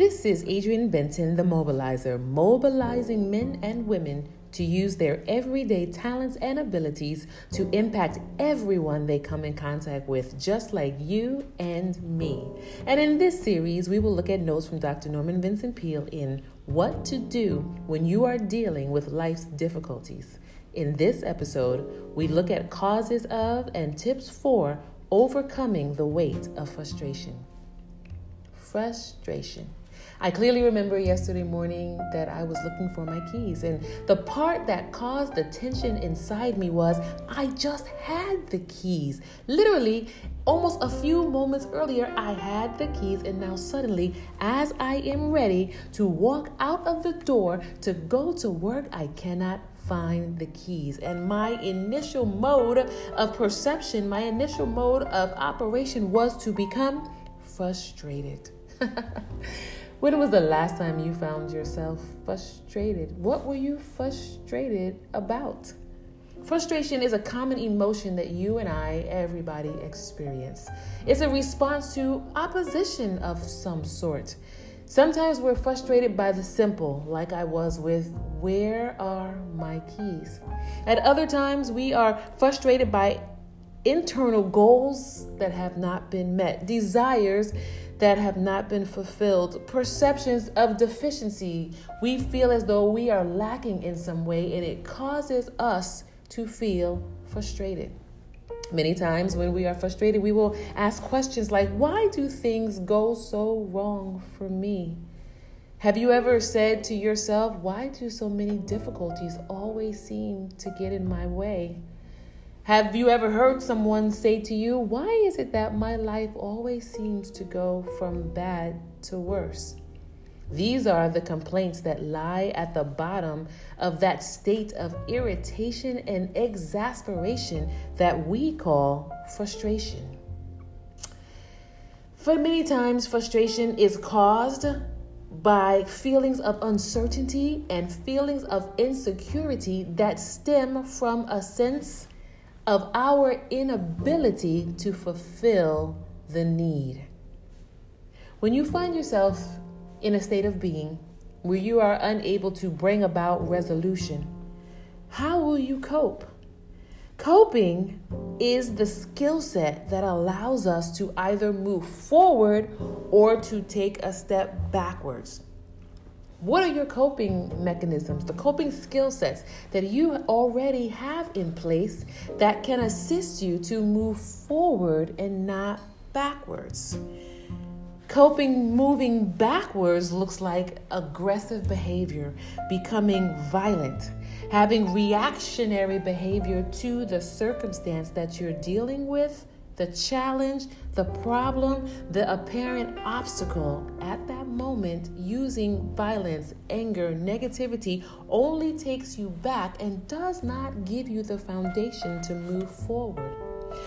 This is Adrian Benton, the mobilizer, mobilizing men and women to use their everyday talents and abilities to impact everyone they come in contact with, just like you and me. And in this series, we will look at notes from Dr. Norman Vincent Peale in What to Do When You Are Dealing with Life's Difficulties. In this episode, we look at causes of and tips for overcoming the weight of frustration. Frustration. I clearly remember yesterday morning that I was looking for my keys, and the part that caused the tension inside me was I just had the keys. Literally, almost a few moments earlier, I had the keys, and now suddenly, as I am ready to walk out of the door to go to work, I cannot find the keys. And my initial mode of perception, my initial mode of operation was to become frustrated. When was the last time you found yourself frustrated? What were you frustrated about? Frustration is a common emotion that you and I, everybody, experience. It's a response to opposition of some sort. Sometimes we're frustrated by the simple, like I was with, Where are my keys? At other times, we are frustrated by internal goals that have not been met, desires that have not been fulfilled, perceptions of deficiency. We feel as though we are lacking in some way, and it causes us to feel frustrated. Many times when we are frustrated, we will ask questions like, Why do things go so wrong for me? Have you ever said to yourself, Why do so many difficulties always seem to get in my way? Have you ever heard someone say to you, Why is it that my life always seems to go from bad to worse? These are the complaints that lie at the bottom of that state of irritation and exasperation that we call frustration. For many times, frustration is caused by feelings of uncertainty and feelings of insecurity that stem from a sense of our inability to fulfill the need. When you find yourself in a state of being where you are unable to bring about resolution, how will you cope? Coping is the skill set that allows us to either move forward or to take a step backwards. What are your coping mechanisms, the coping skill sets that you already have in place that can assist you to move forward and not backwards? Coping moving backwards looks like aggressive behavior, becoming violent, having reactionary behavior to the circumstance that you're dealing with the challenge, the problem, the apparent obstacle at that moment using violence, anger, negativity only takes you back and does not give you the foundation to move forward.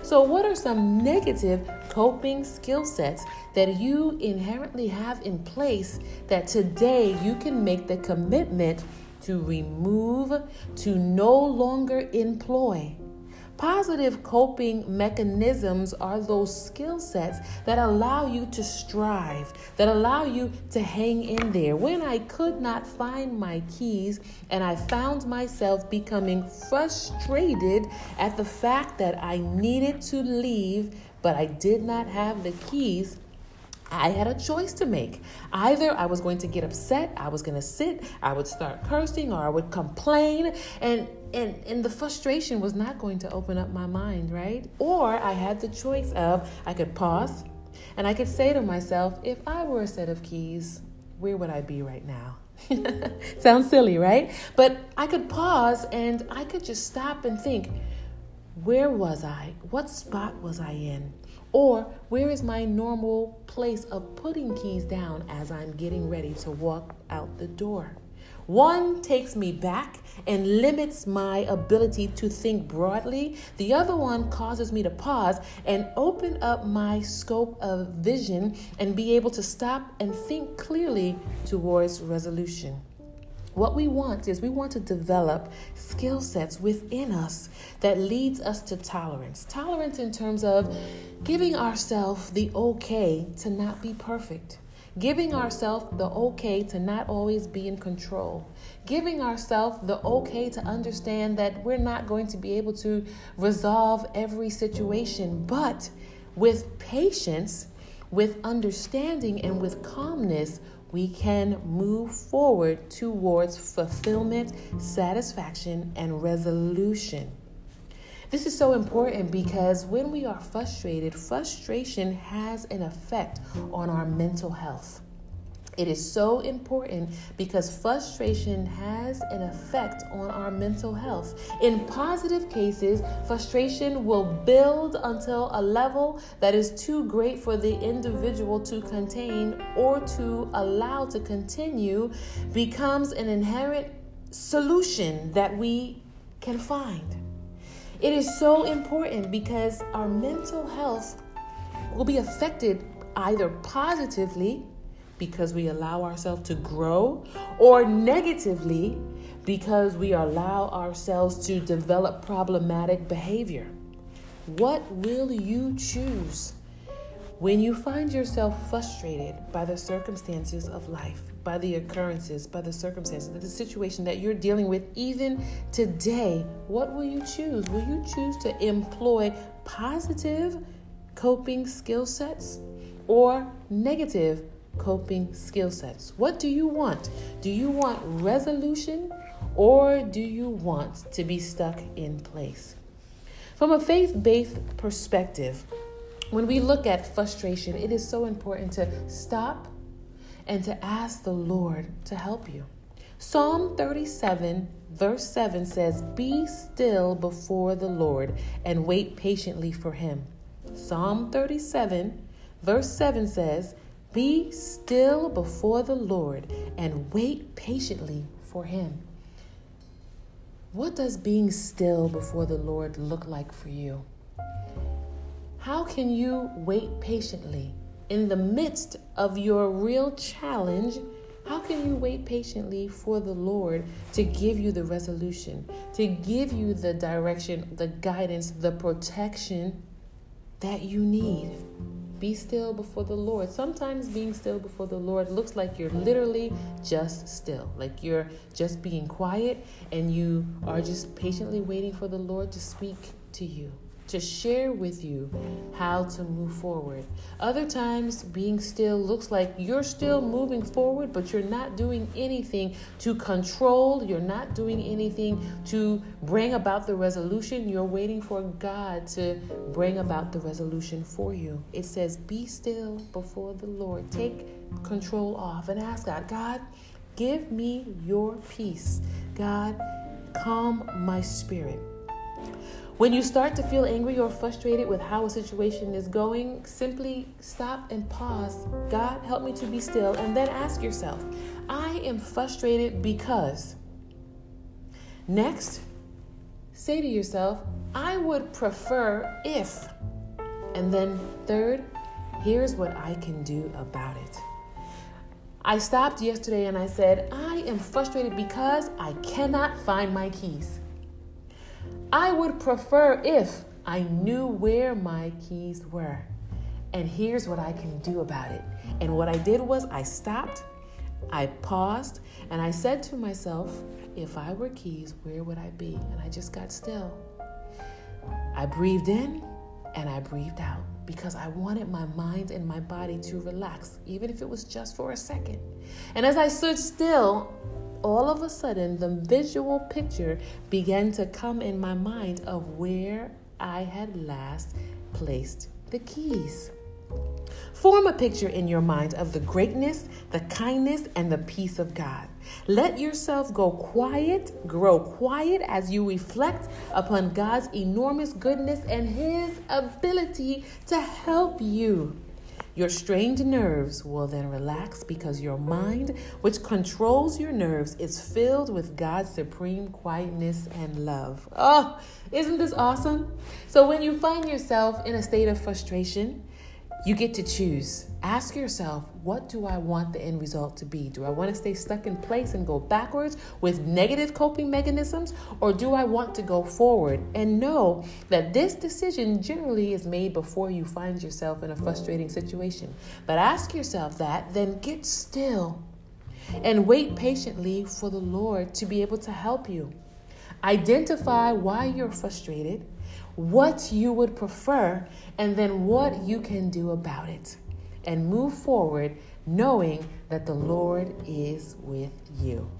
So, what are some negative coping skill sets that you inherently have in place that today you can make the commitment to remove, to no longer employ? Positive coping mechanisms are those skill sets that allow you to strive, that allow you to hang in there. When I could not find my keys and I found myself becoming frustrated at the fact that I needed to leave, but I did not have the keys, I had a choice to make. Either I was going to get upset, I was going to sit, I would start cursing, or I would complain, and and and the frustration was not going to open up my mind, right? Or I had the choice of I could pause, and I could say to myself, if I were a set of keys, where would I be right now? Sounds silly, right? But I could pause and I could just stop and think, where was I? What spot was I in? Or where is my normal place of putting keys down as I'm getting ready to walk out the door? One takes me back and limits my ability to think broadly. The other one causes me to pause and open up my scope of vision and be able to stop and think clearly towards resolution. What we want is we want to develop skill sets within us that leads us to tolerance. Tolerance in terms of giving ourselves the okay to not be perfect giving ourselves the okay to not always be in control, giving ourselves the okay to understand that we're not going to be able to resolve every situation, but with patience, with understanding, and with calmness, we can move forward towards fulfillment, satisfaction, and resolution. This is so important because when we are frustrated, frustration has an effect on our mental health. It is so important because frustration has an effect on our mental health. In positive cases, frustration will build until a level that is too great for the individual to contain or to allow to continue, becomes an inherent solution that we can find. It is so important because our mental health will be affected either positively because we allow ourselves to grow or negatively because we allow ourselves to develop problematic behavior. What will you choose when you find yourself frustrated by the circumstances of life? by the occurrences, by the circumstances, the situation that you're dealing with even today, what will you choose? Will you choose to employ positive coping skill sets or negative coping skill sets? What do you want? Do you want resolution or do you want to be stuck in place? From a faith based perspective, when we look at frustration, it is so important to stop and to ask the Lord to help you. Psalm 37, verse 7 says, Be still before the Lord and wait patiently for him. Psalm 37, verse 7 says, Be still before the Lord and wait patiently for him. What does being still before the Lord look like for you? How can you wait patiently in the midst of your real challenge, how can you wait patiently for the Lord to give you the resolution, to give you the direction, the guidance, the protection that you need? Be still before the Lord. Sometimes being still before the Lord looks like you're literally just still, like you're just being quiet and you are just patiently waiting for the Lord to speak to you to share with you how to move forward. Other times, being still looks like you're still moving forward, but you're not doing anything to control, you're not doing anything to bring about the resolution. You're waiting for God to bring about the resolution for you. It says, Be still before the Lord. Take control off and ask God, God, give me your peace. God, calm my spirit. When you start to feel angry or frustrated with how a situation is going, simply stop and pause. God, help me to be still. And then ask yourself, I am frustrated because. Next, say to yourself, I would prefer if. And then, third, here's what I can do about it. I stopped yesterday and I said, I am frustrated because I cannot find my keys. I would prefer if I knew where my keys were. And here's what I can do about it. And what I did was I stopped, I paused, and I said to myself, if I were keys, where would I be? And I just got still. I breathed in and I breathed out because I wanted my mind and my body to relax, even if it was just for a second. And as I stood still, all of a sudden the visual picture began to come in my mind of where I had last placed the keys. Form a picture in your mind of the greatness, the kindness, and the peace of God. Let yourself go quiet, grow quiet as you reflect upon God's enormous goodness and His ability to help you. Your strained nerves will then relax because your mind, which controls your nerves, is filled with God's supreme quietness and love. Oh, isn't this awesome? So, when you find yourself in a state of frustration, You get to choose. Ask yourself, what do I want the end result to be? Do I want to stay stuck in place and go backwards with negative coping mechanisms? Or do I want to go forward? And know that this decision generally is made before you find yourself in a frustrating situation. But ask yourself that, then get still and wait patiently for the Lord to be able to help you. Identify why you're frustrated what you would prefer, and then what you can do about it. And move forward knowing that the Lord is with you.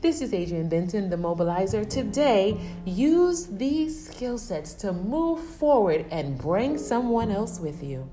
This is Adrienne Benton, the mobilizer. Today, use these skill sets to move forward and bring someone else with you.